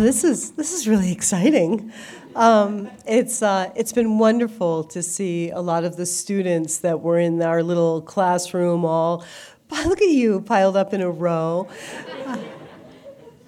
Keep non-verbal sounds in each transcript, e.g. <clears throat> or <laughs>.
this is this is really exciting. Um, it's uh, it's been wonderful to see a lot of the students that were in our little classroom all. <laughs> Look at you piled up in a row.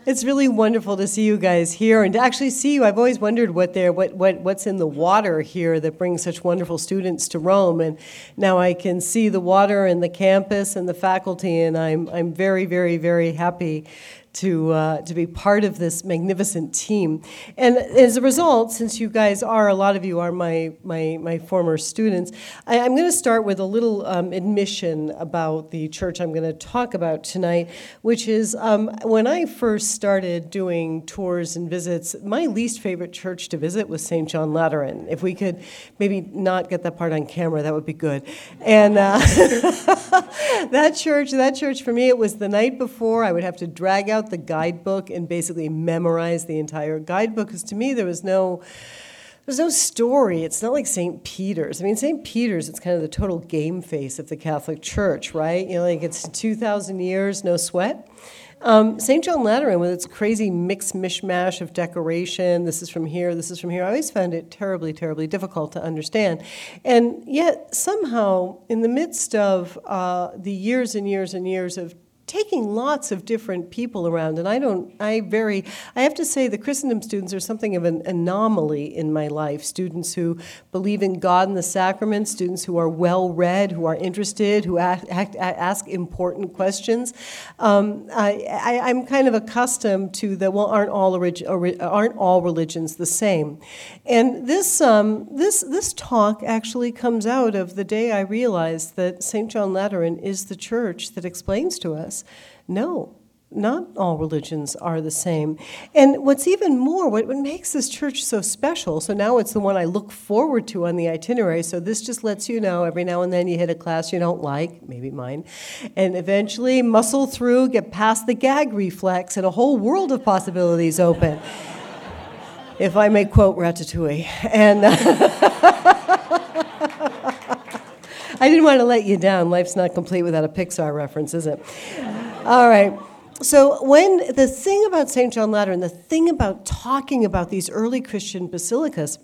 It's really wonderful to see you guys here and to actually see you. I've always wondered what there, what, what, what's in the water here that brings such wonderful students to Rome. And now I can see the water and the campus and the faculty, and I'm, I'm very, very, very happy to, uh, to be part of this magnificent team. And as a result, since you guys are, a lot of you are my, my, my former students, I, am going to start with a little um, admission about the church I'm going to talk about tonight, which is um, when I first started doing tours and visits, my least favorite church to visit was St. John Lateran. If we could maybe not get that part on camera, that would be good. And uh, <laughs> that church, that church for me, it was the night before. I would have to drag out out the guidebook and basically memorize the entire guidebook because to me there was no there's no story. It's not like St. Peter's. I mean, St. Peter's, it's kind of the total game face of the Catholic Church, right? You know, like it's 2,000 years, no sweat. Um, St. John Lateran, with its crazy mix mishmash of decoration, this is from here, this is from here, I always found it terribly, terribly difficult to understand. And yet, somehow, in the midst of uh, the years and years and years of taking lots of different people around and i don't i very i have to say the christendom students are something of an anomaly in my life. Students who believe in god and the sacraments students who are well read who are interested who act, act, ask important questions. Um, I, am kind of accustomed to the well aren't all aren't all religions the same? And this um, this this talk actually comes out of the day i realized that st john lateran is the church that explains to us no, not all religions are the same. And what's even more, what, what makes this church so special, so now it's the one I look forward to on the itinerary, so this just lets you know every now and then you hit a class you don't like, maybe mine, and eventually muscle through, get past the gag reflex, and a whole world of possibilities open. if I may quote Ratatouille. And. <laughs> I didn't want to let you down. Life's not complete without a Pixar reference, is it? All right. So, when the thing about St. John Lateran, the thing about talking about these early Christian basilicas,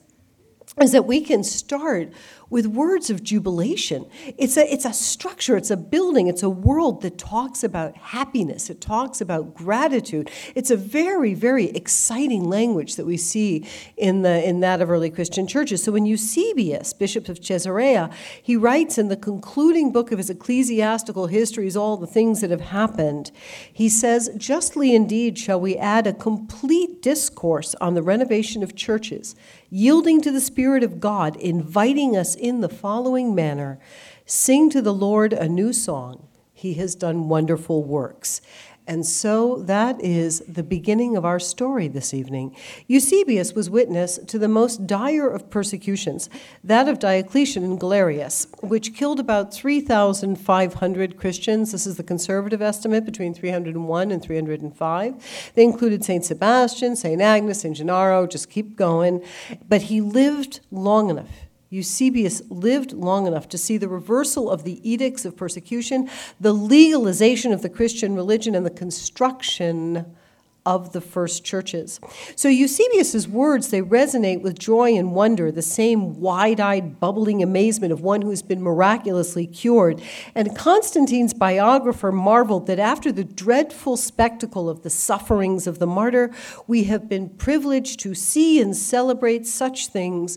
is that we can start with words of jubilation. It's a, it's a structure, it's a building, it's a world that talks about happiness, it talks about gratitude. It's a very, very exciting language that we see in, the, in that of early Christian churches. So when Eusebius, Bishop of Caesarea, he writes in the concluding book of his ecclesiastical histories all the things that have happened, he says, Justly indeed shall we add a complete discourse on the renovation of churches, yielding to the Spirit of God, inviting us in the following manner Sing to the Lord a new song. He has done wonderful works. And so that is the beginning of our story this evening. Eusebius was witness to the most dire of persecutions, that of Diocletian and Galerius, which killed about 3,500 Christians. This is the conservative estimate, between 301 and 305. They included St. Sebastian, St. Agnes, St. Gennaro, just keep going. But he lived long enough Eusebius lived long enough to see the reversal of the edicts of persecution, the legalization of the Christian religion, and the construction of the first churches. So Eusebius's words they resonate with joy and wonder, the same wide-eyed bubbling amazement of one who's been miraculously cured. And Constantine's biographer marveled that after the dreadful spectacle of the sufferings of the martyr, we have been privileged to see and celebrate such things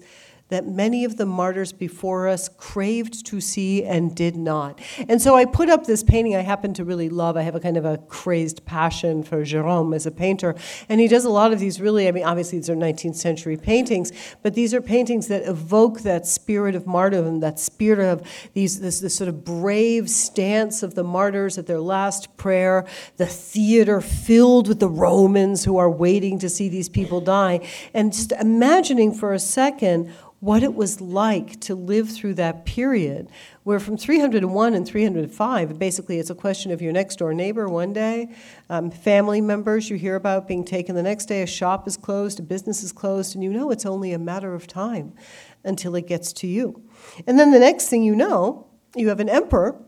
that many of the martyrs before us craved to see and did not. And so I put up this painting I happen to really love. I have a kind of a crazed passion for Gérôme as a painter. And he does a lot of these really, I mean, obviously these are 19th century paintings, but these are paintings that evoke that spirit of martyrdom, that spirit of these, this, this sort of brave stance of the martyrs at their last prayer, the theater filled with the Romans who are waiting to see these people die. And just imagining for a second what it was like to live through that period where from 301 and 305 basically it's a question of your next door neighbor one day um, family members you hear about being taken the next day a shop is closed a business is closed and you know it's only a matter of time until it gets to you. And then the next thing you know you have an emperor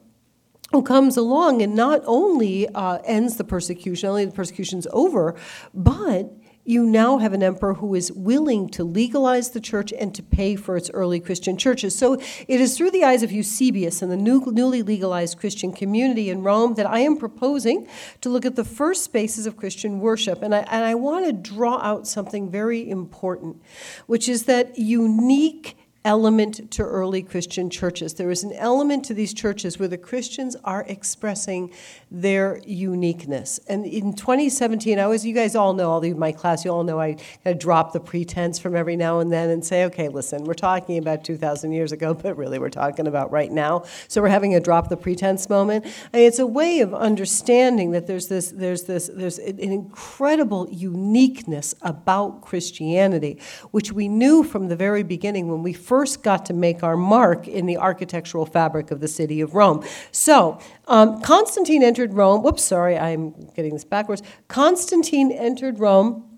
who comes along and not only uh, ends the persecution, only the persecution's over, but you now have an emperor who is willing to legalize the church and to pay for its early Christian churches. So it is through the eyes of Eusebius and the new, newly legalized Christian community in Rome that I am proposing to look at the first spaces of Christian worship. And I, and I want to draw out something very important, which is that unique element to early Christian churches. There is an element to these churches where the Christians are expressing their uniqueness. And in 2017, I was, you guys all know, all of my class, you all know I kind of drop the pretense from every now and then and say, okay, listen, we're talking about 2,000 years ago, but really we're talking about right now. So we're having a drop the pretense moment. It's a way of understanding that there's this, there's this, there's an incredible uniqueness about Christianity, which we knew from the very beginning when we first got to make our mark in the architectural fabric of the city of Rome. So, um, Constantine entered Rome. Whoops, sorry, I'm getting this backwards. Constantine entered Rome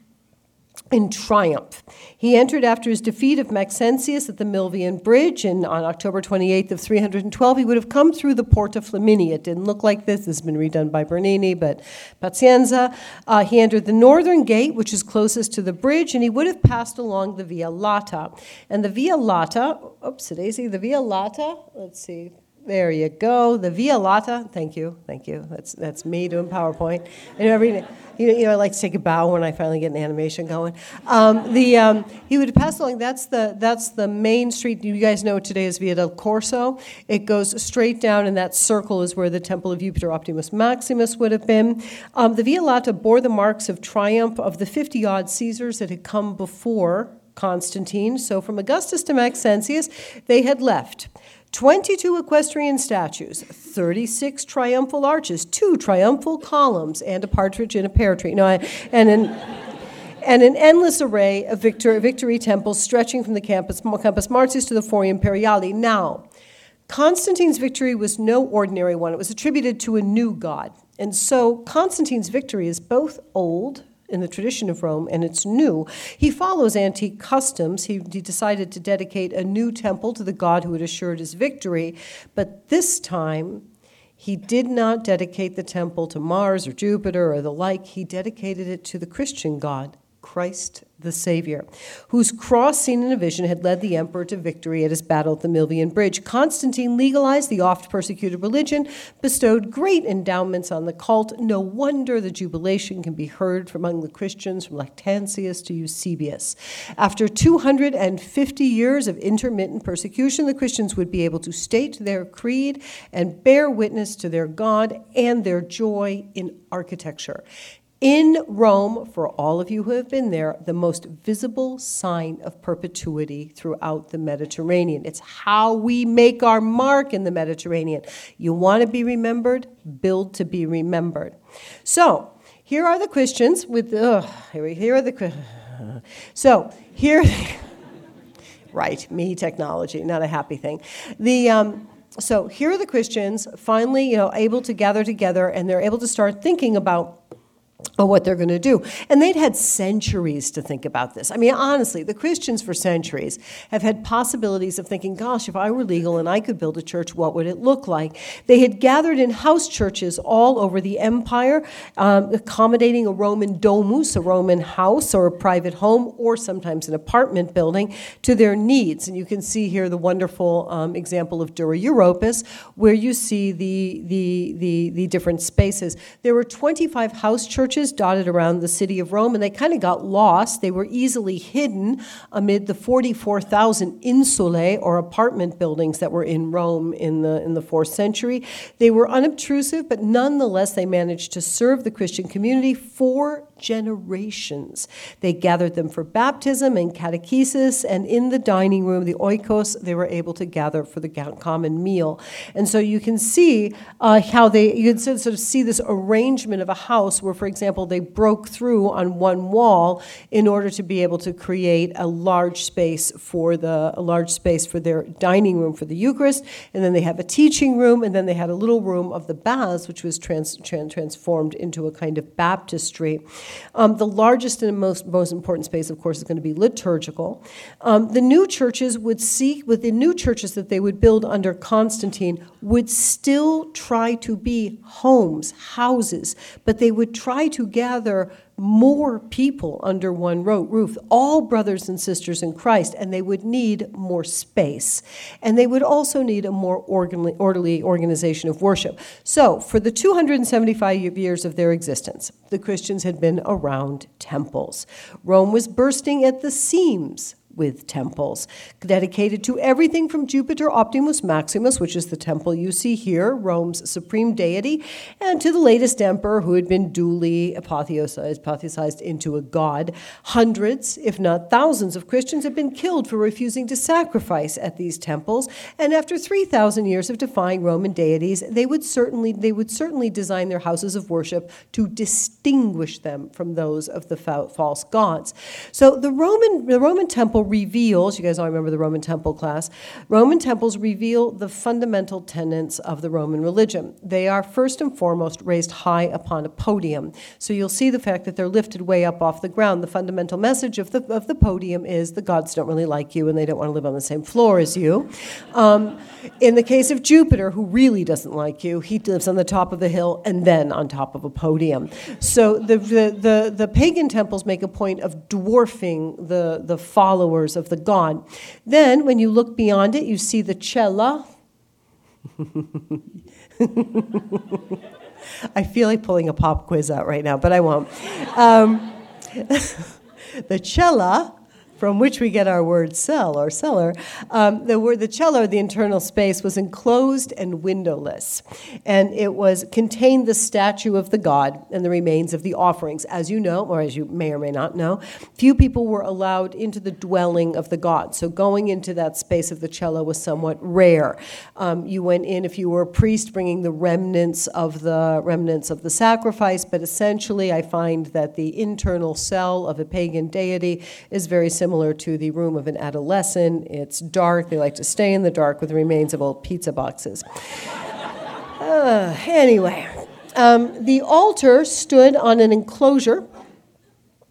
in triumph. He entered after his defeat of Maxentius at the Milvian Bridge and on October 28th of 312. He would have come through the Porta Flaminia. It didn't look like this. This has been redone by Bernini, but Pazienza. Uh, he entered the northern gate, which is closest to the bridge, and he would have passed along the Via Lata. And the Via Lata, oops, Daisy, the Via Lata, let's see, there you go. The Via Lata. Thank you. Thank you. That's that's me doing PowerPoint. And every you know, you know, I like to take a bow when I finally get an animation going. Um, the um, he would pass along. That's the that's the main street. You guys know today is Via del Corso. It goes straight down, and that circle is where the Temple of Jupiter Optimus Maximus would have been. Um, the Via Lata bore the marks of triumph of the fifty odd Caesars that had come before Constantine. So from Augustus to Maxentius, they had left. 22 equestrian statues, 36 triumphal arches, two triumphal columns, and a partridge in a pear tree. No, and an, and an endless array of victory, victory temples stretching from the Campus, Campus Martius to the Forum Imperiale. Now, Constantine's victory was no ordinary one. It was attributed to a new god. And so Constantine's victory is both old in the tradition of Rome, and it's new. He follows antique customs. He, he, decided to dedicate a new temple to the god who had assured his victory, but this time he did not dedicate the temple to Mars or Jupiter or the like. He dedicated it to the Christian God, Christ the Savior, whose cross seen in a vision had led the emperor to victory at his battle at the Milvian Bridge. Constantine legalized the oft persecuted religion, bestowed great endowments on the cult. No wonder the jubilation can be heard from among the Christians from Lactantius to Eusebius. After 250 years of intermittent persecution, the Christians would be able to state their creed and bear witness to their God and their joy in architecture in Rome, for all of you who have been there, the most visible sign of perpetuity throughout the Mediterranean. It's how we make our mark in the Mediterranean. You want to be remembered? Build to be remembered. So, here are the Christians with, ugh, here are the, <laughs> so here, <laughs> right, me technology, not a happy thing. The, um, so here are the Christians finally, you know, able to gather together and they're able to start thinking about of what they're going to do. And they'd had centuries to think about this. I mean, honestly, the Christians for centuries have had possibilities of thinking, gosh, if I were legal and I could build a church, what would it look like? They had gathered in house churches all over the empire, um, accommodating a Roman domus, a Roman house or a private home, or sometimes an apartment building, to their needs. And you can see here the wonderful um, example of Dura Europos, where you see the, the, the, the different spaces. There were 25 house churches churches dotted around the city of Rome, and they kind of got lost. They were easily hidden amid the 44,000 insulae, or apartment buildings, that were in Rome in the, in the fourth century. They were unobtrusive, but nonetheless, they managed to serve the Christian community for generations. They gathered them for baptism and catechesis, and in the dining room, the oikos, they were able to gather for the common meal. And so you can see uh, how they, you can sort of see this arrangement of a house where, for example, they broke through on one wall in order to be able to create a large space for the, a large space for their dining room for the Eucharist, and then they have a teaching room, and then they had a little room of the baths, which was trans, trans, transformed into a kind of baptistry. Um, the largest and most, most important space, of course, is going to be liturgical. Um, the new churches would seek, with the new churches that they would build under Constantine, would still try to be homes, houses, but they would try try to gather more people under one ro- roof, all brothers and sisters in Christ, and they would need more space. And they would also need a more orderly organization of worship. So, for the 275 years of their existence, the Christians had been around temples. Rome was bursting at the seams with temples, dedicated to everything from Jupiter Optimus Maximus, which is the temple you see here, Rome's supreme deity, and to the latest emperor who had been duly apotheosized, apotheosized into a god. Hundreds, if not thousands, of Christians have been killed for refusing to sacrifice at these temples, and after 3,000 years of defying Roman deities, they would certainly they would certainly design their houses of worship to distinguish them from those of the false gods. So the Roman the Roman temple reveals, you guys all remember the Roman temple class, Roman temples reveal the fundamental tenets of the Roman religion. They are first and foremost raised high upon a podium. So you'll see the fact that they're lifted way up off the ground. The fundamental message of the, of the podium is the gods don't really like you and they don't want to live on the same floor as you. Um, in the case of Jupiter, who really doesn't like you, he lives on the top of the hill and then on top of a podium. So the, the, the, the pagan temples make a point of dwarfing the, the followers followers of the god. Then, when you look beyond it, you see the cella. <laughs> I feel like pulling a pop quiz out right now, but I won't. Um, <laughs> the cella from which we get our word cell or cellar, um, the word the cellar, the internal space, was enclosed and windowless, and it was contained the statue of the god and the remains of the offerings. As you know, or as you may or may not know, few people were allowed into the dwelling of the god. So going into that space of the cella was somewhat rare. Um, you went in if you were a priest, bringing the remnants of the remnants of the sacrifice, but essentially, I find that the internal cell of a pagan deity is very similar similar to the room of an adolescent. It's dark. They like to stay in the dark with the remains of old pizza boxes. Uh, anyway, um, the altar stood on an enclosure.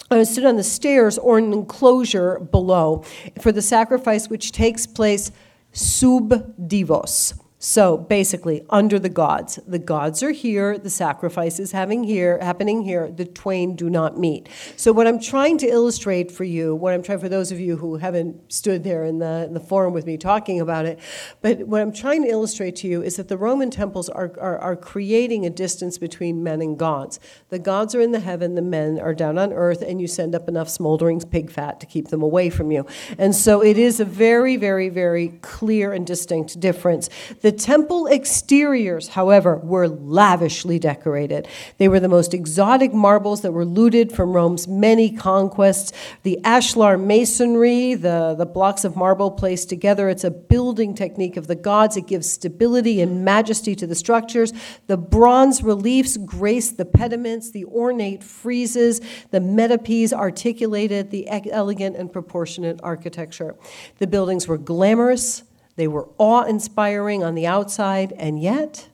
Uh, stood on the stairs or an enclosure below for the sacrifice which takes place sub divos. So basically, under the gods, the gods are here, the sacrifice is having here, happening here, the twain do not meet. So what I'm trying to illustrate for you, what I'm trying for those of you who haven't stood there in the, in the forum with me talking about it, but what I'm trying to illustrate to you is that the Roman temples are, are, are creating a distance between men and gods. The gods are in the heaven, the men are down on earth, and you send up enough smoldering pig fat to keep them away from you. And so it is a very, very, very clear and distinct difference. The the temple exteriors, however, were lavishly decorated. They were the most exotic marbles that were looted from Rome's many conquests. The ashlar masonry, the, the blocks of marble placed together, it's a building technique of the gods. It gives stability and majesty to the structures. The bronze reliefs grace the pediments, the ornate friezes, the metopes articulated the elegant and proportionate architecture. The buildings were glamorous they were awe inspiring on the outside, and yet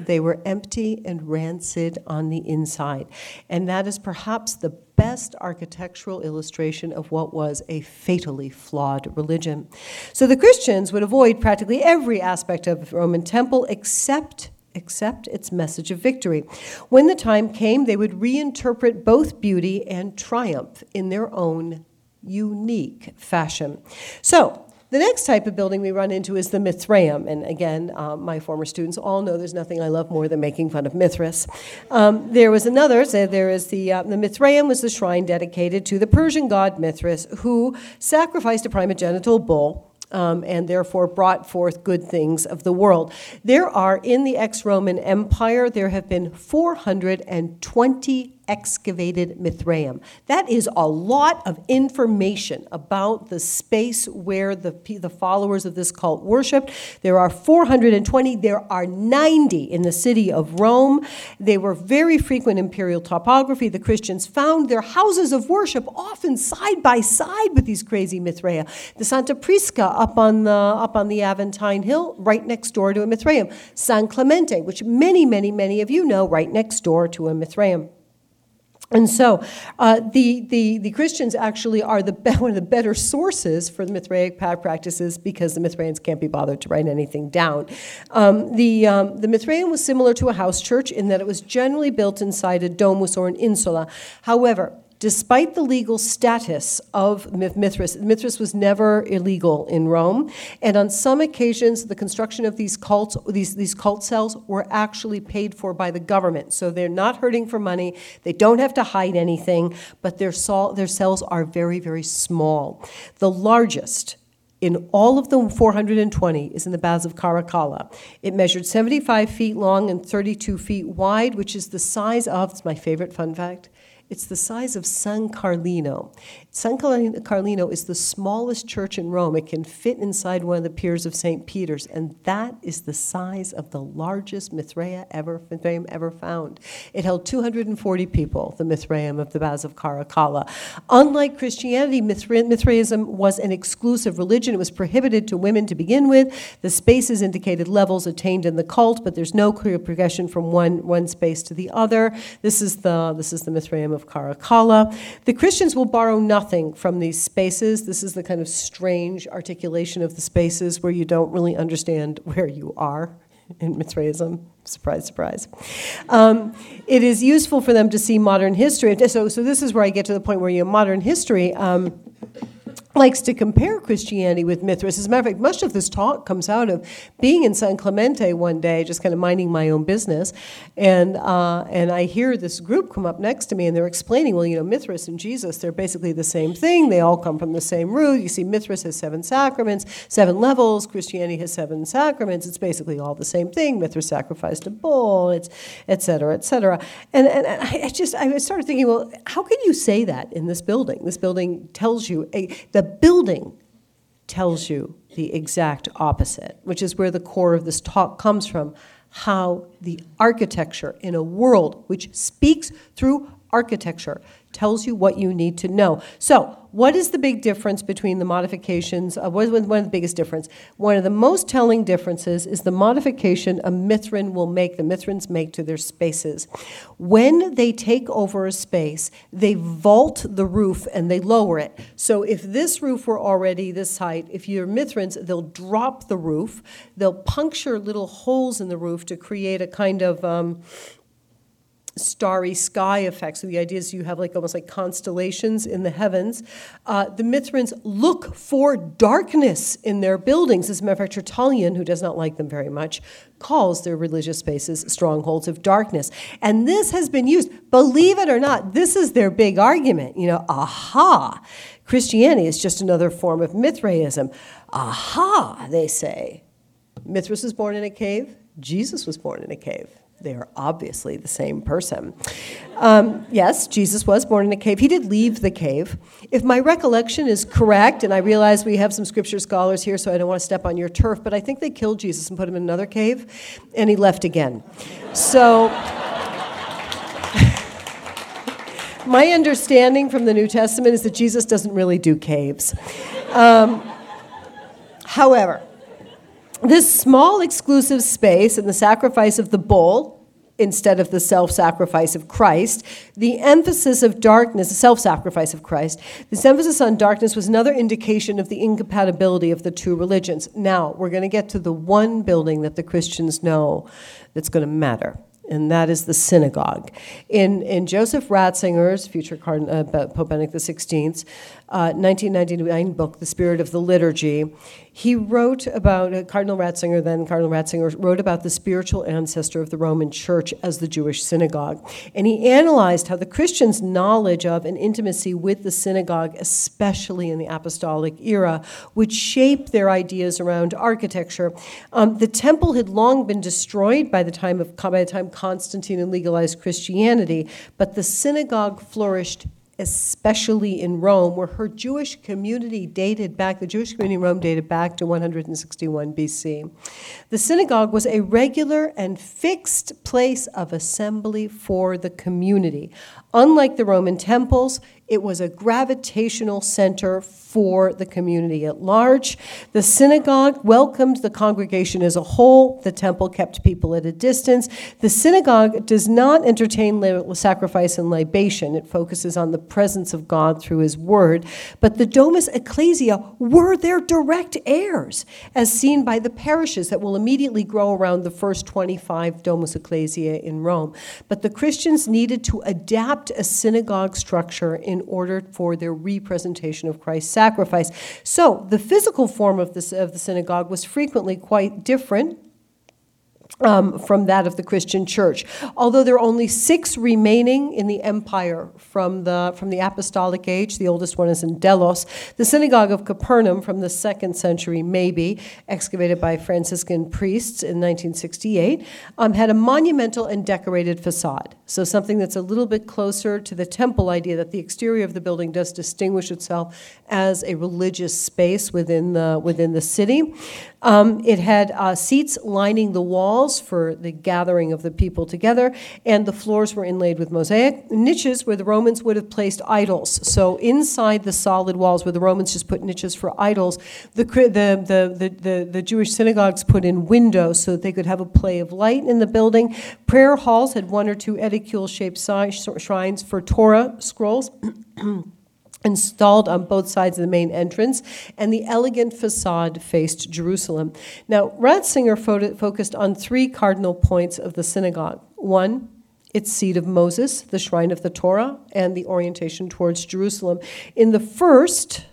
they were empty and rancid on the inside. And that is perhaps the best architectural illustration of what was a fatally flawed religion. So the Christians would avoid practically every aspect of the Roman temple except except its message of victory. When the time came, they would reinterpret both beauty and triumph in their own unique fashion. So, the next type of building we run into is the Mithraeum. And again, um, my former students all know there's nothing I love more than making fun of Mithras. Um, there was another, so there is the, uh, the Mithraeum was the shrine dedicated to the Persian god Mithras, who sacrificed a primogenital bull. Um, and therefore brought forth good things of the world. There are, in the ex Roman Empire, there have been 420 excavated Mithraeum. That is a lot of information about the space where the, the followers of this cult worshiped. There are 420, there are 90 in the city of Rome. They were very frequent imperial topography. The Christians found their houses of worship often side by side with these crazy Mithraea. The Santa Prisca up on the, up on the Aventine Hill, right next door to a Mithraeum. San Clemente, which many, many, many of you know, right next door to a Mithraeum. And so uh, the, the, the Christians actually are the, <laughs> one of the better sources for the Mithraic practices because the Mithraeans can't be bothered to write anything down. Um, the, um, the Mithraian was similar to a house church in that it was generally built inside a domus or an insula. However, despite the legal status of Mithras, Mithras was never illegal in Rome, and on some occasions, the construction of these cults, these, these cult cells, were actually paid for by the government. So they're not hurting for money, they don't have to hide anything, but their, sol- their cells are very, very small. The largest in all of the 420 is in the Baths of Caracalla. It measured 75 feet long and 32 feet wide, which is the size of, it's my favorite fun fact, it's the size of San Carlino. San Carlino is the smallest church in Rome. It can fit inside one of the piers of St. Peter's, and that is the size of the largest Mithraea ever, Mithraeum ever found. It held 240 people, the Mithraeum of the Baths of Caracalla. Unlike Christianity, Mithraism was an exclusive religion. It was prohibited to women to begin with. The spaces indicated levels attained in the cult, but there's no clear progression from one, one space to the other. This is the, this is the Mithraeum of Caracalla. The Christians will borrow nothing from these spaces. This is the kind of strange articulation of the spaces where you don't really understand <laughs> where you are in Mithraism. Surprise, surprise. Um, it is useful for them to see modern history. So, so this is where I get to the point where you have modern history. Um, likes to compare Christianity with Mithras. As a matter of fact, much of this talk comes out of being in San Clemente one day, just kind of minding my own business, and uh, and I hear this group come up next to me, and they're explaining, well, you know, Mithras and Jesus, they're basically the same thing. They all come from the same root. You see, Mithras has seven sacraments, seven levels. Christianity has seven sacraments. It's basically all the same thing. Mithras sacrificed a bull. It's et cetera, et cetera. And and I just I started thinking, well, how can you say that in this building? This building tells you a, the the building tells you the exact opposite, which is where the core of this talk comes from. How the architecture in a world which speaks through architecture tells you what you need to know. So, what is the big difference between the modifications? Uh, what is one of the biggest difference? One of the most telling differences is the modification a Mithrin will make, the Mithrins make to their spaces. When they take over a space, they vault the roof and they lower it. So if this roof were already this height, if you're Mithrins, they'll drop the roof, they'll puncture little holes in the roof to create a kind of um, starry sky effect. So the idea is you have like almost like constellations in the heavens. Uh, the Mithrans look for darkness in their buildings. As a matter of fact, Tertullian, who does not like them very much, calls their religious spaces strongholds of darkness. And this has been used, believe it or not, this is their big argument. You know, aha, Christianity is just another form of Mithraism. Aha, they say. Mithras was born in a cave, Jesus was born in a cave they are obviously the same person. Um, yes, Jesus was born in a cave. He did leave the cave. If my recollection is correct, and I realize we have some scripture scholars here, so I don't want to step on your turf, but I think they killed Jesus and put him in another cave, and he left again. So. <laughs> my understanding from the New Testament is that Jesus doesn't really do caves. Um, however, this small exclusive space and the sacrifice of the bull instead of the self sacrifice of Christ, the emphasis of darkness, the self sacrifice of Christ, this emphasis on darkness was another indication of the incompatibility of the two religions. Now, we're going to get to the one building that the Christians know that's going to matter and that is the synagogue. In, in Joseph Ratzinger's, future uh, Pope Benedict XVI's, uh, 1999 book, The Spirit of the Liturgy, he wrote about, uh, Cardinal Ratzinger, then Cardinal Ratzinger, wrote about the spiritual ancestor of the Roman Church as the Jewish synagogue. And he analyzed how the Christians' knowledge of and intimacy with the synagogue, especially in the apostolic era, would shape their ideas around architecture. Um, the temple had long been destroyed by the time of by the time Constantine legalized Christianity, but the synagogue flourished especially in Rome, where her Jewish community dated back, the Jewish community in Rome dated back to 161 BC. The synagogue was a regular and fixed place of assembly for the community. Unlike the Roman temples, It was a gravitational center for the community at large. The synagogue welcomed the congregation as a whole. The temple kept people at a distance. The synagogue does not entertain sacrifice and libation, it focuses on the presence of God through his word. But the Domus Ecclesia were their direct heirs, as seen by the parishes that will immediately grow around the first 25 Domus Ecclesia in Rome. But the Christians needed to adapt a synagogue structure in order for their representation of Christ's sacrifice. So the physical form of, this, of the synagogue was frequently quite different um, from that of the Christian church. Although there are only six remaining in the empire from the, from the apostolic age, the oldest one is in Delos. The synagogue of Capernaum from the second century, maybe, excavated by Franciscan priests in 1968, um, had a monumental and decorated facade. So something that's a little bit closer to the temple idea that the exterior of the building does distinguish itself as a religious space within the, within the city. Um, it had uh, seats lining the walls for the gathering of the people together, and the floors were inlaid with mosaic niches where the Romans would have placed idols. So inside the solid walls, where the Romans just put niches for idols, the, the, the, the, the, Jewish synagogues put in windows so that they could have a play of light in the building. Prayer halls had one or two edicule shaped shrines for Torah scrolls. <clears throat> installed on both sides of the main entrance, and the elegant facade faced Jerusalem. Now, Ratzinger focused on three cardinal points of the synagogue. One, its seat of Moses, the shrine of the Torah, and the orientation towards Jerusalem. In the first,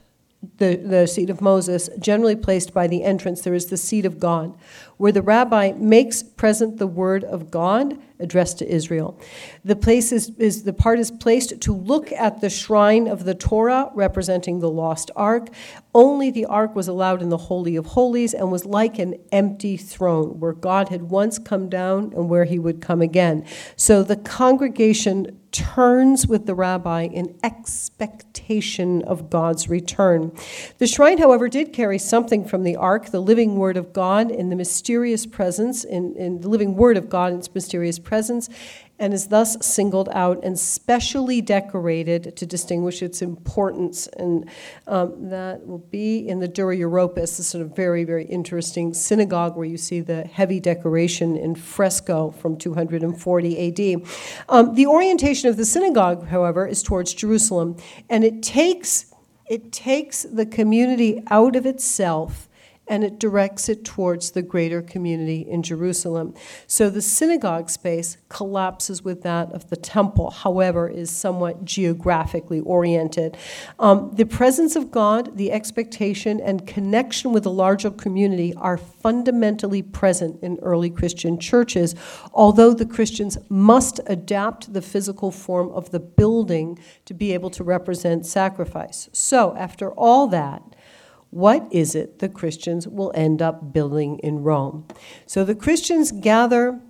the, the seat of Moses, generally placed by the entrance, there is the seat of God, where the rabbi makes present the word of God addressed to Israel. The place is, is the part is placed to look at the shrine of the Torah representing the lost ark. Only the ark was allowed in the Holy of Holies and was like an empty throne where God had once come down and where he would come again. So the congregation turns with the rabbi in expectation of God's return. The shrine, however, did carry something from the ark, the living word of God in the mysterious presence, in, in the living word of God in its mysterious presence, and is thus singled out and specially decorated to distinguish its importance. And um, that will be in the Dura Europos, this sort of very, very interesting synagogue where you see the heavy decoration in fresco from 240 AD. Um, the orientation of the synagogue, however, is towards Jerusalem, and it takes it takes the community out of itself and it directs it towards the greater community in Jerusalem. So the synagogue space collapses with that of the temple, however, is somewhat geographically oriented. Um, the presence of God, the expectation, and connection with the larger community are fundamentally present in early Christian churches, although the Christians must adapt the physical form of the building to be able to represent sacrifice. So, after all that, what is it the Christians will end up building in Rome? So the Christians gather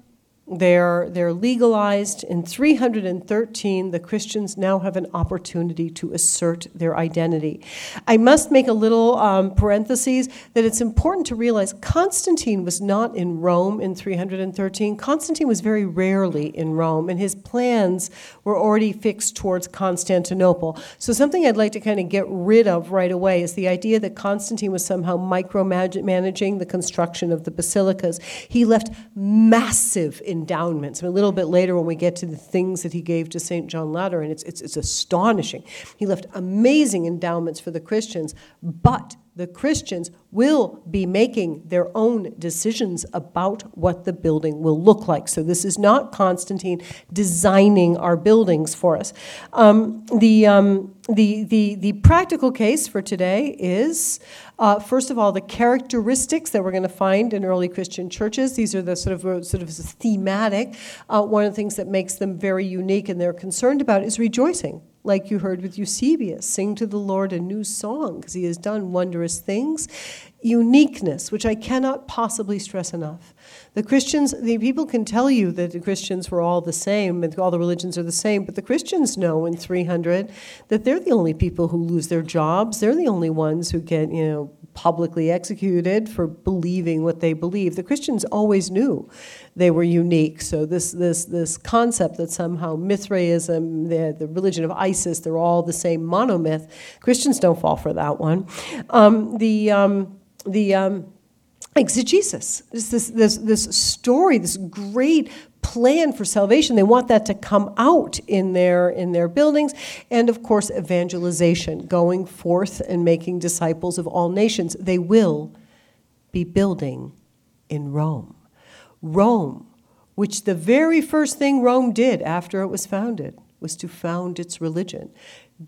they're, they're legalized. In 313, the Christians now have an opportunity to assert their identity. I must make a little um, parenthesis that it's important to realize Constantine was not in Rome in 313. Constantine was very rarely in Rome, and his plans were already fixed towards Constantinople. So, something I'd like to kind of get rid of right away is the idea that Constantine was somehow micromanaging the construction of the basilicas. He left massive in endowments. a little bit later, when we get to the things that he gave to St. John Lateran, it's, it's, it's astonishing. He left amazing endowments for the Christians, but the Christians will be making their own decisions about what the building will look like. So this is not Constantine designing our buildings for us. Um, the, um, the, the, the practical case for today is, uh, first of all, the characteristics that we're going to find in early Christian churches. These are the sort of sort of thematic. Uh, one of the things that makes them very unique and they're concerned about is rejoicing like you heard with Eusebius sing to the Lord a new song because he has done wondrous things. Uniqueness, which I cannot possibly stress enough. The Christians, the people can tell you that the Christians were all the same and all the religions are the same, but the Christians know in 300 that they're the only people who lose their jobs. They're the only ones who get, you know, publicly executed for believing what they believe. The Christians always knew they were unique. So this this this concept that somehow Mithraism, the, the religion of Isis, they're all the same monomyth. Christians don't fall for that one. Um, the um, the um, exegesis, this, this, this, this story, this great plan for salvation. They want that to come out in their in their buildings, and of course, evangelization, going forth and making disciples of all nations. They will be building in Rome. Rome, which the very first thing Rome did after it was founded was to found its religion.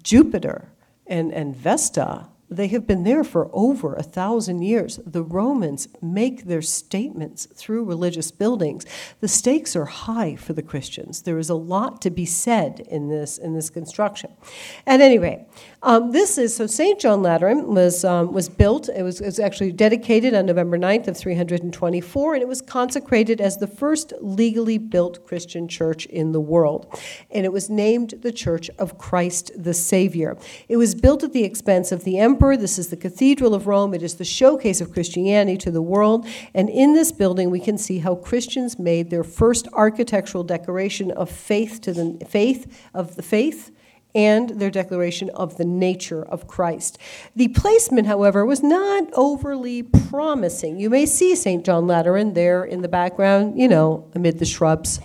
Jupiter and, and Vesta they have been there for over a thousand years. The Romans make their statements through religious buildings. The stakes are high for the Christians. There is a lot to be said in this, in this construction. At any rate, um, this is so St. John Lateran was, um, was built, it was, it was actually dedicated on November 9th of 324, and it was consecrated as the first legally built Christian church in the world. And it was named the Church of Christ the Savior. It was built at the expense of the emperor Emperor. This is the Cathedral of Rome. It is the showcase of Christianity to the world. And in this building, we can see how Christians made their first architectural decoration of faith to the faith of the faith and their declaration of the nature of Christ. The placement, however, was not overly promising. You may see St. John Lateran there in the background, you know, amid the shrubs.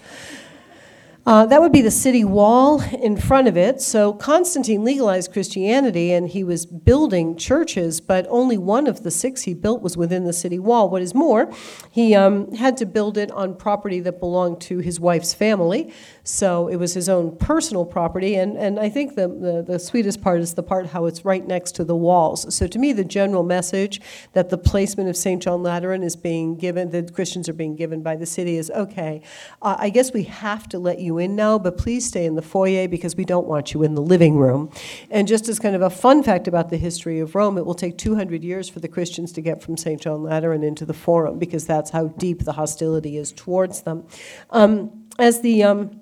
Uh, that would be the city wall in front of it. So Constantine legalized Christianity and he was building churches, but only one of the six he built was within the city wall. What is more, he um, had to build it on property that belonged to his wife's family. So it was his own personal property. And, and I think the, the, the sweetest part is the part how it's right next to the walls. So to me, the general message that the placement of St. John Lateran is being given, that Christians are being given by the city is okay, uh, I guess we have to let you in now, but please stay in the foyer because we don't want you in the living room. And just as kind of a fun fact about the history of Rome, it will take 200 years for the Christians to get from St. John Lateran into the Forum because that's how deep the hostility is towards them. Um, as the um,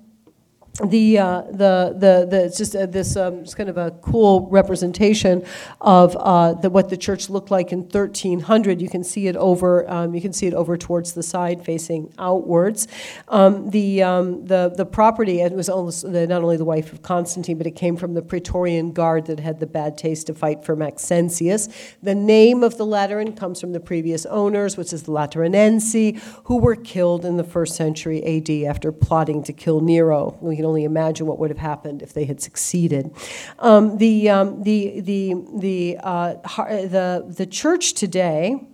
the, uh, the, the, the, it's just uh, this um, it's kind of a cool representation of uh, the, what the church looked like in 1300. You can see it over, um, you can see it over towards the side facing outwards. Um, the, um, the, the property, it was almost, the, not only the wife of Constantine, but it came from the Praetorian Guard that had the bad taste to fight for Maxentius. The name of the Lateran comes from the previous owners, which is the Lateranensi, who were killed in the first century AD after plotting to kill Nero. Can only imagine what would have happened if they had succeeded. Um, the, um, the, the, the, uh, the, the church today,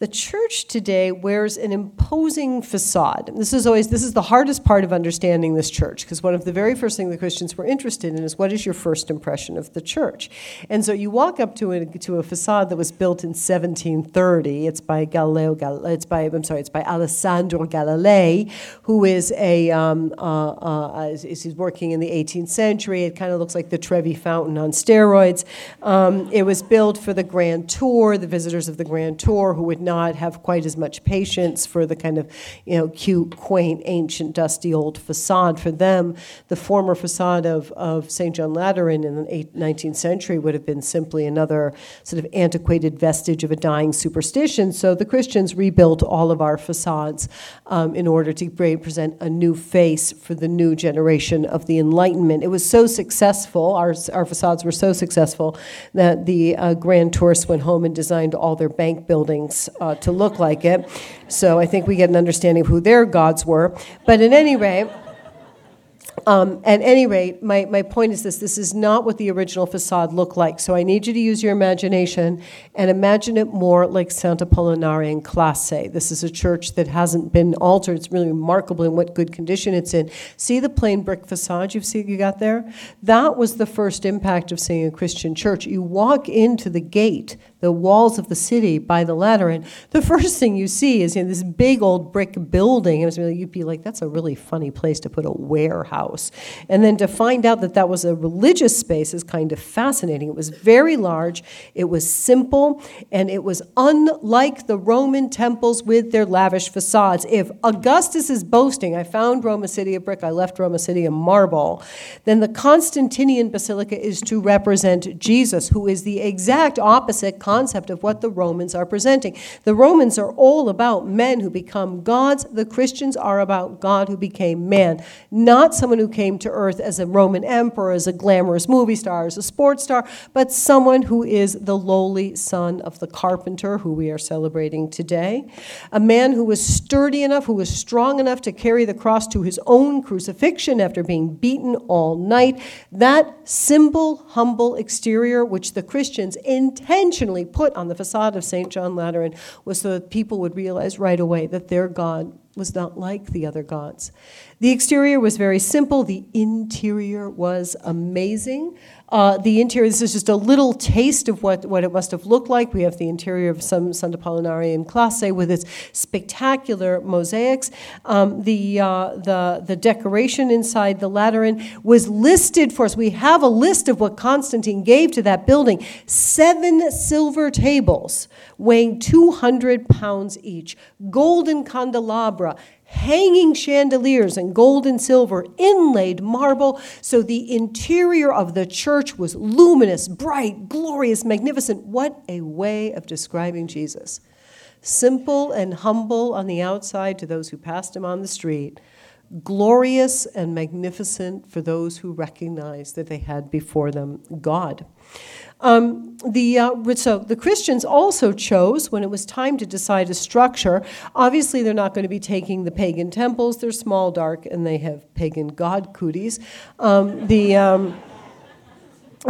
the church today wears an imposing facade. This is always this is the hardest part of understanding this church because one of the very first things the Christians were interested in is what is your first impression of the church. And so you walk up to a, to a facade that was built in 1730. It's by Galileo. It's by I'm sorry. It's by Alessandro Galilei, who is a um, uh, uh, is, he's working in the 18th century. It kind of looks like the Trevi Fountain on steroids. Um, it was built for the Grand Tour, the visitors of the Grand Tour who would not have quite as much patience for the kind of, you know, cute, quaint, ancient, dusty old facade. For them, the former facade of, of St. John Lateran in the 19th century would have been simply another sort of antiquated vestige of a dying superstition. So the Christians rebuilt all of our facades um, in order to present a new face for the new generation of the Enlightenment. It was so successful, our, our facades were so successful, that the uh, grand tourists went home and designed all their bank buildings uh, to look like it. So I think we get an understanding of who their gods were. But at any rate, um, at any rate, my, my point is this this is not what the original facade looked like. So I need you to use your imagination and imagine it more like Santa Apollinare in Classe. This is a church that hasn't been altered. It's really remarkable in what good condition it's in. See the plain brick facade you see you got there? That was the first impact of seeing a Christian church. You walk into the gate, the walls of the city by the Lateran, the <laughs> first thing you see is this big old brick building. It was you'd be like, that's a really funny place to put a warehouse. And then to find out that that was a religious space is kind of fascinating. It was very large, it was simple, and it was unlike the Roman temples with their lavish facades. If Augustus is boasting, I found Roma city of brick, I left Roma city of marble, then the Constantinian Basilica is to represent Jesus, who is the exact opposite concept of what the Romans are presenting. The Romans are all about men who become gods. The Christians are about God who became man, not someone who came to earth as a Roman emperor, as a glamorous movie star, as a sports star, but someone who is the lowly son of the carpenter who we are celebrating today. A man who was sturdy enough, who was strong enough to carry the cross to his own crucifixion after being beaten all night. That simple, humble exterior, which the Christians intentionally put on the facade of St. John Lateran, was so that people would realize right away that their God was not like the other gods. The exterior was very simple, the interior was amazing. Uh, the interior, this is just a little taste of what, what it must have looked like. We have the interior of some Sant'Apollinare in Classe with its spectacular mosaics. Um, the, uh, the, the decoration inside the Lateran was listed for us. We have a list of what Constantine gave to that building seven silver tables weighing 200 pounds each, golden candelabra, hanging chandeliers and gold and silver, inlaid marble, so the interior of the church was luminous, bright, glorious, magnificent. What a way of describing Jesus! Simple and humble on the outside to those who passed him on the street, glorious and magnificent for those who recognized that they had before them God. Um, the, uh, so the Christians also chose, when it was time to decide a structure, obviously they're not going to be taking the pagan temples. They're small, dark, and they have pagan god cooties. Um, the... Um,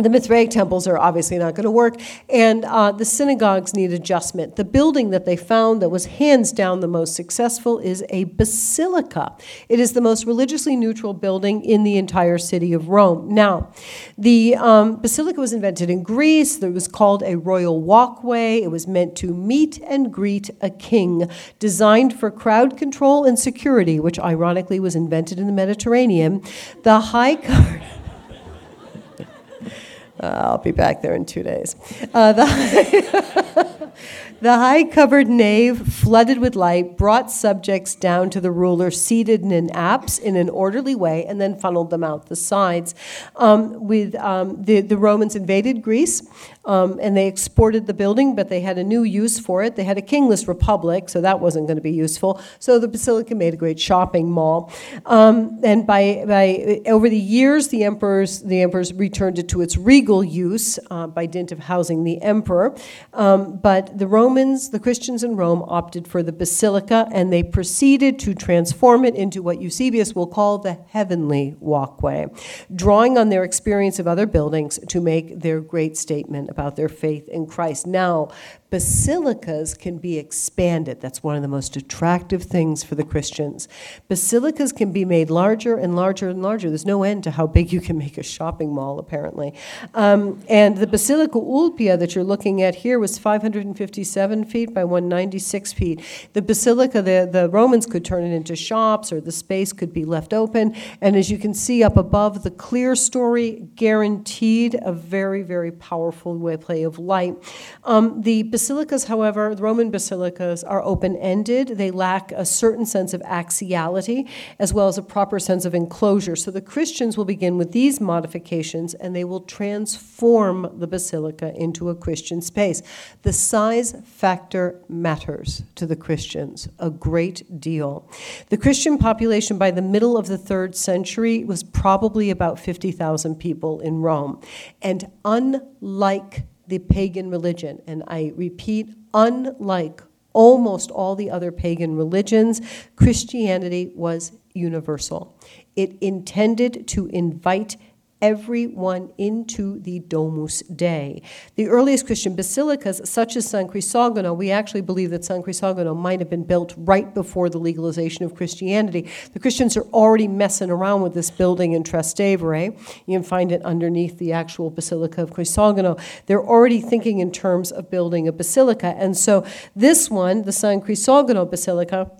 the Mithraic temples are obviously not going to work, and uh, the synagogues need adjustment. The building that they found that was hands down the most successful is a basilica. It is the most religiously neutral building in the entire city of Rome. Now, the um, basilica was invented in Greece. It was called a royal walkway. It was meant to meet and greet a king, designed for crowd control and security, which ironically was invented in the Mediterranean. The high. <laughs> Uh, I'll be back there in two days. Uh, the, <laughs> the high covered nave, flooded with light, brought subjects down to the ruler seated in an apse in an orderly way and then funneled them out the sides. Um, with um, the, the Romans invaded Greece. Um, and they exported the building, but they had a new use for it. They had a kingless republic, so that wasn't going to be useful. So the basilica made a great shopping mall. Um, and by, by over the years, the emperors the emperors returned it to its regal use uh, by dint of housing the emperor. Um, but the Romans, the Christians in Rome, opted for the basilica, and they proceeded to transform it into what Eusebius will call the heavenly walkway, drawing on their experience of other buildings to make their great statement about their faith in Christ. Now, basilicas can be expanded. That's one of the most attractive things for the Christians. Basilicas can be made larger and larger and larger. There's no end to how big you can make a shopping mall, apparently. Um, and the Basilica Ulpia that you're looking at here was 557 feet by 196 feet. The basilica, the, the Romans could turn it into shops or the space could be left open. And as you can see up above, the clerestory guaranteed a very, very powerful way play of light. Um, the basilicas, however, the Roman basilicas are open ended. They lack a certain sense of axiality as well as a proper sense of enclosure. So the Christians will begin with these modifications and they will transform the basilica into a Christian space. The size factor matters to the Christians a great deal. The Christian population by the middle of the third century was probably about 50,000 people in Rome. And unlike the pagan religion. And I repeat, unlike almost all the other pagan religions, Christianity was universal. It intended to invite everyone into the Domus Dei. The earliest Christian basilicas, such as San Crisogono, we actually believe that San Crisogono might have been built right before the legalization of Christianity. The Christians are already messing around with this building in Trastevere. You can find it underneath the actual Basilica of Crisogono. They're already thinking in terms of building a basilica. And so this one, the San Crisogono Basilica,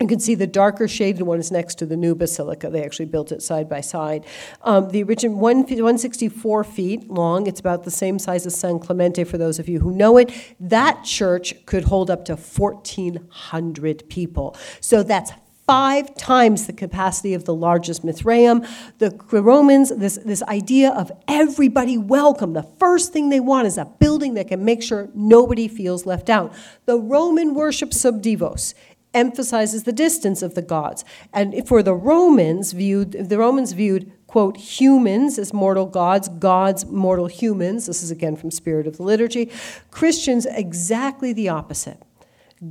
you can see the darker shaded one is next to the new basilica. They actually built it side by side. Um, the original 164 feet long. It's about the same size as San Clemente for those of you who know it. That church could hold up to 1,400 people. So that's five times the capacity of the largest Mithraeum. The Romans, this, this idea of everybody welcome, the first thing they want is a building that can make sure nobody feels left out. The Roman worship sub divos emphasizes the distance of the gods. And for the Romans viewed, the Romans viewed, quote, humans as mortal gods, gods mortal humans. This is again from Spirit of the Liturgy. Christians, exactly the opposite.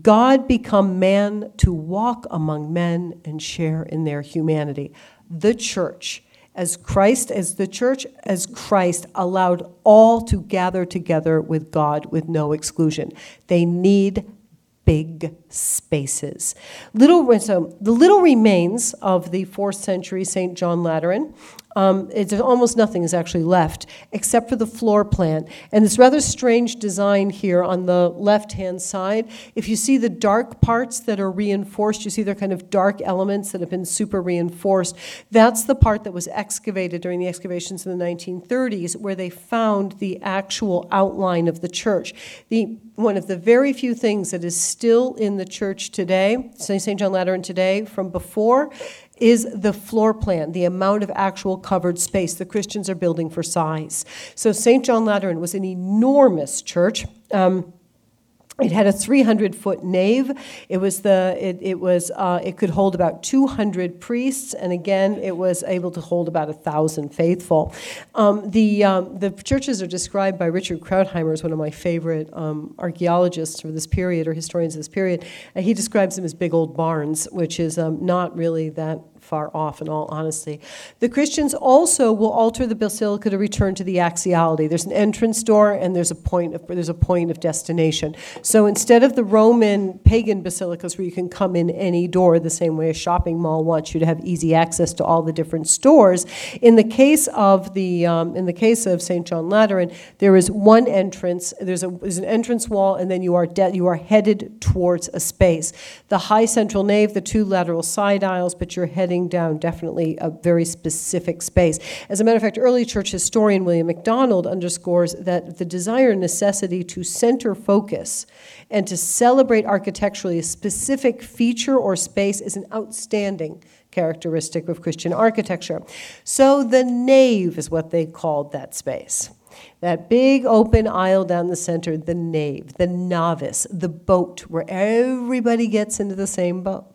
God become man to walk among men and share in their humanity. The church, as Christ, as the church, as Christ allowed all to gather together with God with no exclusion. They need big spaces. Little, so the little remains of the fourth century St. John Lateran um, it's almost nothing is actually left except for the floor plan. And this rather strange design here on the left hand side. If you see the dark parts that are reinforced, you see they're kind of dark elements that have been super reinforced. That's the part that was excavated during the excavations in the 1930s, where they found the actual outline of the church. The one of the very few things that is still in the church today, St. John Lateran today, from before, is the floor plan, the amount of actual covered space the Christians are building for size. So St. John Lateran was an enormous church. Um, it had a 300 foot nave. It was the it, it was uh, it could hold about 200 priests, and again, it was able to hold about a thousand faithful. Um, the um, the churches are described by Richard Krautheimer as one of my favorite um, archaeologists for this period or historians of this period. And he describes them as big old barns, which is um, not really that far off, in all honesty. The Christians also will alter the basilica to return to the axiality. There's an entrance door and there's a point of, there's a point of destination. So instead of the Roman pagan basilicas where you can come in any door the same way a shopping mall wants you to have easy access to all the different stores, in the case of the um, in the case of St. John Lateran, there is one entrance. There's a there's an entrance wall, and then you are you are headed towards a space. The high central nave, the two lateral side aisles, but you're heading down definitely a very specific space. As a matter of fact, early church historian William MacDonald underscores that the desire and necessity to center focus and to celebrate architecturally a specific feature or space is an outstanding characteristic of Christian architecture. So the nave is what they called that space. That big open aisle down the center, the nave, the navis, the boat, where everybody gets into the same boat.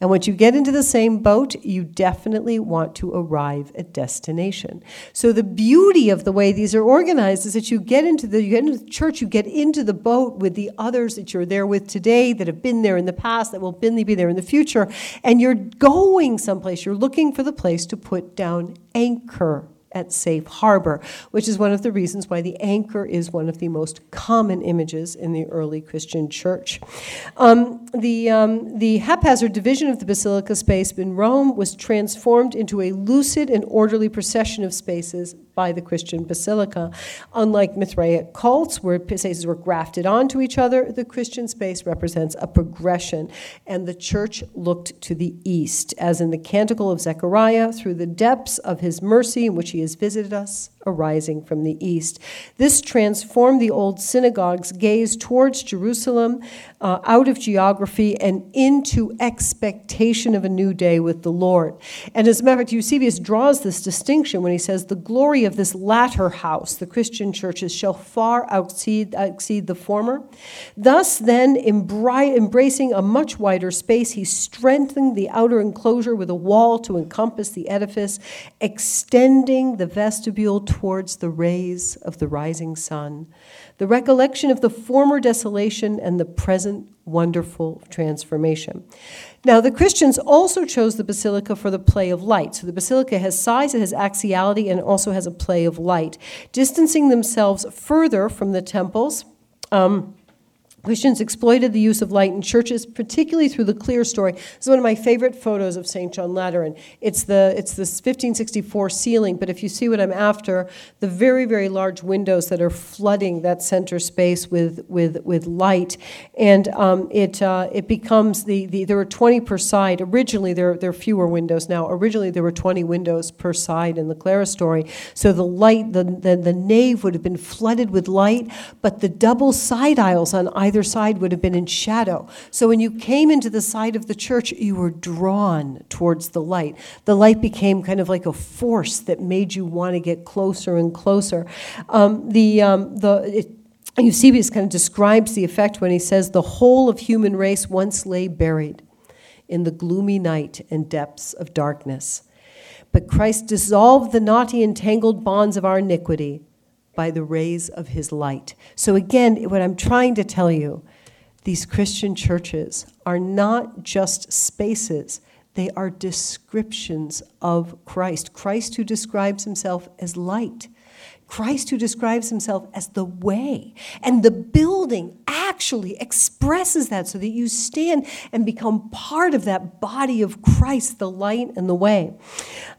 And once you get into the same boat, you definitely want to arrive at destination. So the beauty of the way these are organized is that you get into the you get into the church, you get into the boat with the others that you're there with today, that have been there in the past, that will be there in the future, and you're going someplace. You're looking for the place to put down anchor at Safe Harbor, which is one of the reasons why the anchor is one of the most common images in the early Christian church. Um, the, um, the haphazard division of the basilica space in Rome was transformed into a lucid and orderly procession of spaces by the Christian basilica. Unlike Mithraic cults, where spaces were grafted onto each other, the Christian space represents a progression, and the church looked to the east, as in the Canticle of Zechariah, through the depths of his mercy in which he has visited us arising from the east. This transformed the old synagogue's gaze towards Jerusalem, uh, out of geography, and into expectation of a new day with the Lord. And as a matter of fact, Eusebius draws this distinction when he says, The glory of this latter house, the Christian churches, shall far exceed, exceed the former. Thus, then, embri- embracing a much wider space, he strengthened the outer enclosure with a wall to encompass the edifice, extending the vestibule towards the rays of the rising sun, the recollection of the former desolation and the present wonderful transformation. Now, the Christians also chose the basilica for the play of light. So the basilica has size, it has axiality, and also has a play of light, distancing themselves further from the temples. Um, Christians exploited the use of light in churches, particularly through the clerestory. This is one of my favorite photos of St. John Lateran. It's the it's the 1564 ceiling, but if you see what I'm after, the very very large windows that are flooding that center space with with with light, and um, it uh, it becomes the, the there were 20 per side. Originally there there are fewer windows now. Originally there were 20 windows per side in the clerestory, so the light the, the the nave would have been flooded with light, but the double side aisles on either either side would have been in shadow. So when you came into the side of the church, you were drawn towards the light. The light became kind of like a force that made you want to get closer and closer. Um, the um, the it, Eusebius kind of describes the effect when he says, The whole of human race once lay buried in the gloomy night and depths of darkness. But Christ dissolved the knotty entangled bonds of our iniquity by the rays of his light. So, again, what I'm trying to tell you, these Christian churches are not just spaces, they are descriptions of Christ. Christ who describes himself as light. Christ, who describes himself as the way. And the building actually expresses that so that you stand and become part of that body of Christ, the light and the way.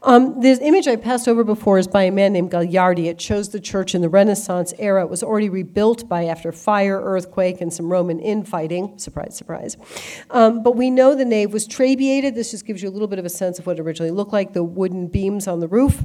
Um, this image I passed over before is by a man named Gagliardi. It shows the church in the Renaissance era. It was already rebuilt by after fire, earthquake, and some Roman infighting. Surprise, surprise. Um, but we know the nave was trabeated. This just gives you a little bit of a sense of what it originally looked like the wooden beams on the roof.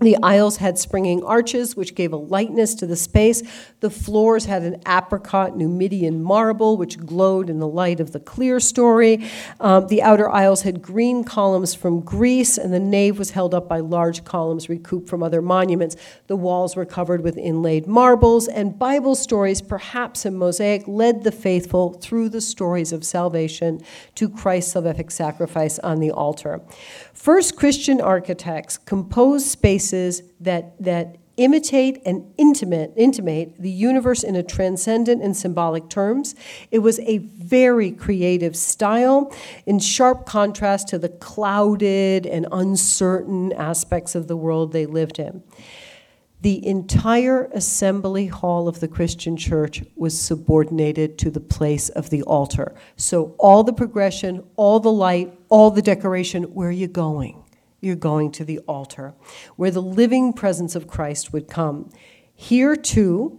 The aisles had springing arches, which gave a lightness to the space. The floors had an apricot Numidian marble, which glowed in the light of the clerestory. Um, the outer aisles had green columns from Greece, and the nave was held up by large columns recouped from other monuments. The walls were covered with inlaid marbles, and Bible stories, perhaps in mosaic, led the faithful through the stories of salvation to Christ's salvific sacrifice on the altar. First Christian architects composed spaces that, that imitate and intimate, intimate the universe in a transcendent and symbolic terms. It was a very creative style, in sharp contrast to the clouded and uncertain aspects of the world they lived in the entire assembly hall of the Christian church was subordinated to the place of the altar. So, all the progression, all the light, all the decoration, where are you going? You're going to the altar, where the living presence of Christ would come. Here, too,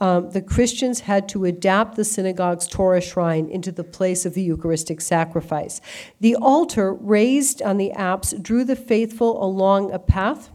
um, the Christians had to adapt the synagogue's Torah shrine into the place of the Eucharistic sacrifice. The altar raised on the apse drew the faithful along a path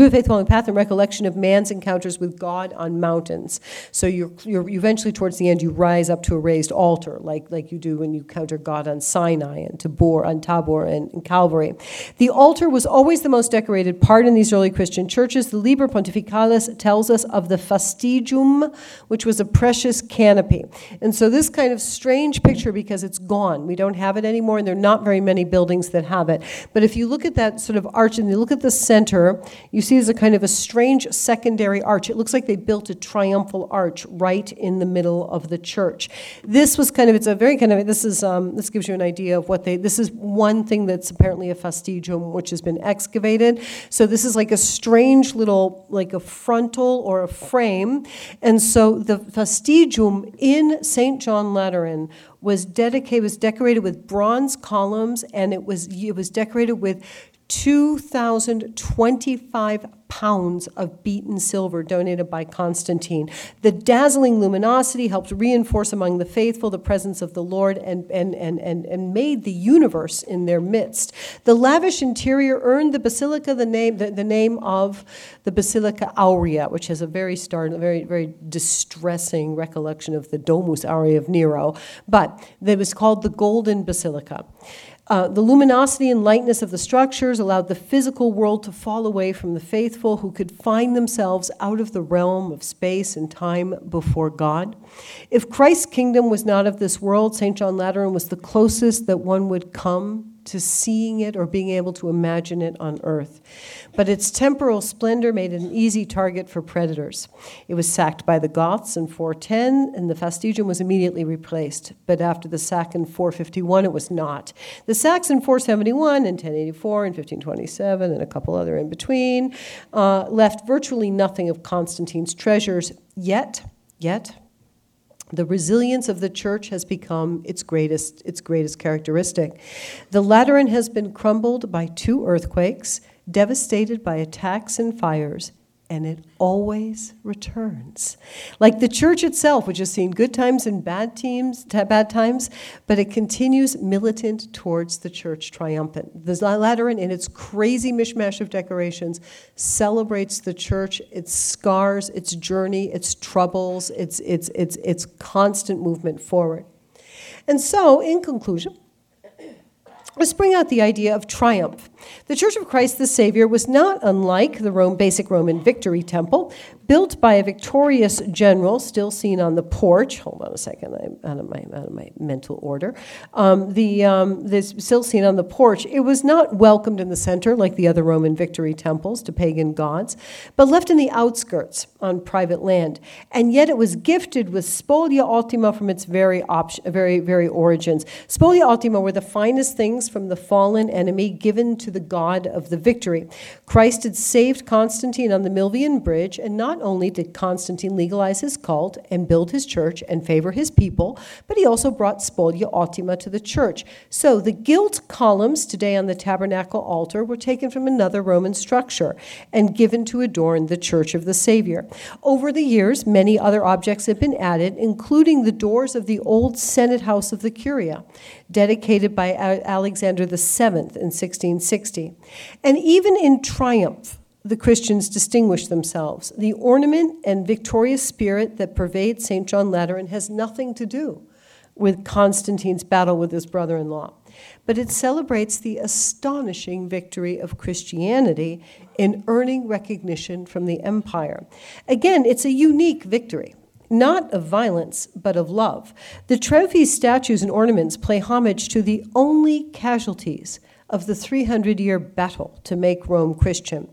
a faithful path and recollection of man's encounters with God on mountains. So you're, you're eventually towards the end you rise up to a raised altar, like, like you do when you encounter God on Sinai and Tabor, on Tabor and, and Calvary. The altar was always the most decorated part in these early Christian churches. The Liber Pontificalis tells us of the fastigium, which was a precious canopy. And so this kind of strange picture because it's gone. We don't have it anymore, and there are not very many buildings that have it. But if you look at that sort of arch and you look at the center, you see there's a kind of a strange secondary arch. It looks like they built a triumphal arch right in the middle of the church. This was kind of, it's a very kind of, this is, um, this gives you an idea of what they, this is one thing that's apparently a fastigium which has been excavated. So this is like a strange little, like a frontal or a frame. And so the fastigium in St. John Lateran was dedicated was decorated with bronze columns and it was it was decorated with 2,025 pounds of beaten silver donated by Constantine. The dazzling luminosity helped reinforce among the faithful the presence of the Lord and, and, and, and, and made the universe in their midst. The lavish interior earned the basilica the name, the, the name of the Basilica Aurea, which has a very stark, very, very distressing recollection of the Domus Aurea of Nero, but it was called the Golden Basilica. Uh, the luminosity and lightness of the structures allowed the physical world to fall away from the faithful who could find themselves out of the realm of space and time before God. If Christ's kingdom was not of this world, St. John Lateran was the closest that one would come to seeing it or being able to imagine it on earth. But its temporal splendor made it an easy target for predators. It was sacked by the Goths in 410, and the Fastigium was immediately replaced. But after the sack in 451, it was not. The sacks in 471 and 1084 and 1527 and a couple other in between uh, left virtually nothing of Constantine's treasures. Yet, yet, the resilience of the church has become its greatest, its greatest characteristic. The Lateran has been crumbled by two earthquakes, devastated by attacks and fires, and it always returns. Like the church itself, which has seen good times and bad teams, bad times, but it continues militant towards the church triumphant. The Lateran, in its crazy mishmash of decorations, celebrates the church, its scars, its journey, its troubles, its, its, its, its constant movement forward. And so, in conclusion, let's bring out the idea of triumph. The Church of Christ the Savior was not unlike the Rome, basic Roman victory temple, built by a victorious general, still seen on the porch. Hold on a second, I'm out of my, out of my mental order. Um, the, um, this still seen on the porch. It was not welcomed in the center like the other Roman victory temples to pagan gods, but left in the outskirts on private land. And yet it was gifted with spolia ultima from its very, op- very, very origins. Spolia ultima were the finest things from the fallen enemy given to the God of the victory. Christ had saved Constantine on the Milvian Bridge, and not only did Constantine legalize his cult and build his church and favor his people, but he also brought spolia optima to the church. So the gilt columns today on the tabernacle altar were taken from another Roman structure and given to adorn the church of the Savior. Over the years, many other objects have been added, including the doors of the old Senate House of the Curia, dedicated by Alexander VII in 1660. And even in triumph, the Christians distinguish themselves. The ornament and victorious spirit that pervades St. John Lateran has nothing to do with Constantine's battle with his brother in law, but it celebrates the astonishing victory of Christianity in earning recognition from the empire. Again, it's a unique victory not of violence, but of love. The trophies, statues, and ornaments play homage to the only casualties of the 300 year battle to make Rome Christian.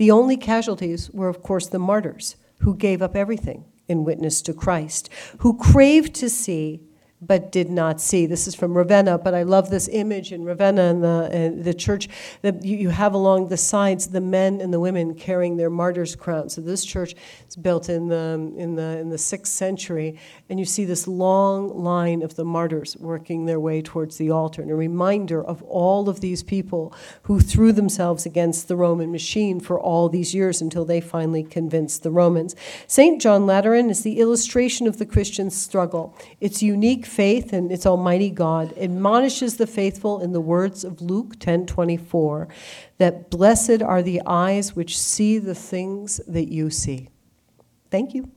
The only casualties were, of course, the martyrs who gave up everything in witness to Christ, who craved to see but did not see. This is from Ravenna, but I love this image in Ravenna and the, the church that you, you have along the sides the men and the women carrying their martyr's crowns. So this church is built in the, in the, in the sixth century, and you see this long line of the martyrs working their way towards the altar, and a reminder of all of these people who threw themselves against the Roman machine for all these years until they finally convinced the Romans. St. John Lateran is the illustration of the Christian struggle. It's unique faith and its almighty God admonishes the faithful in the words of Luke 10:24 that blessed are the eyes which see the things that you see. Thank you.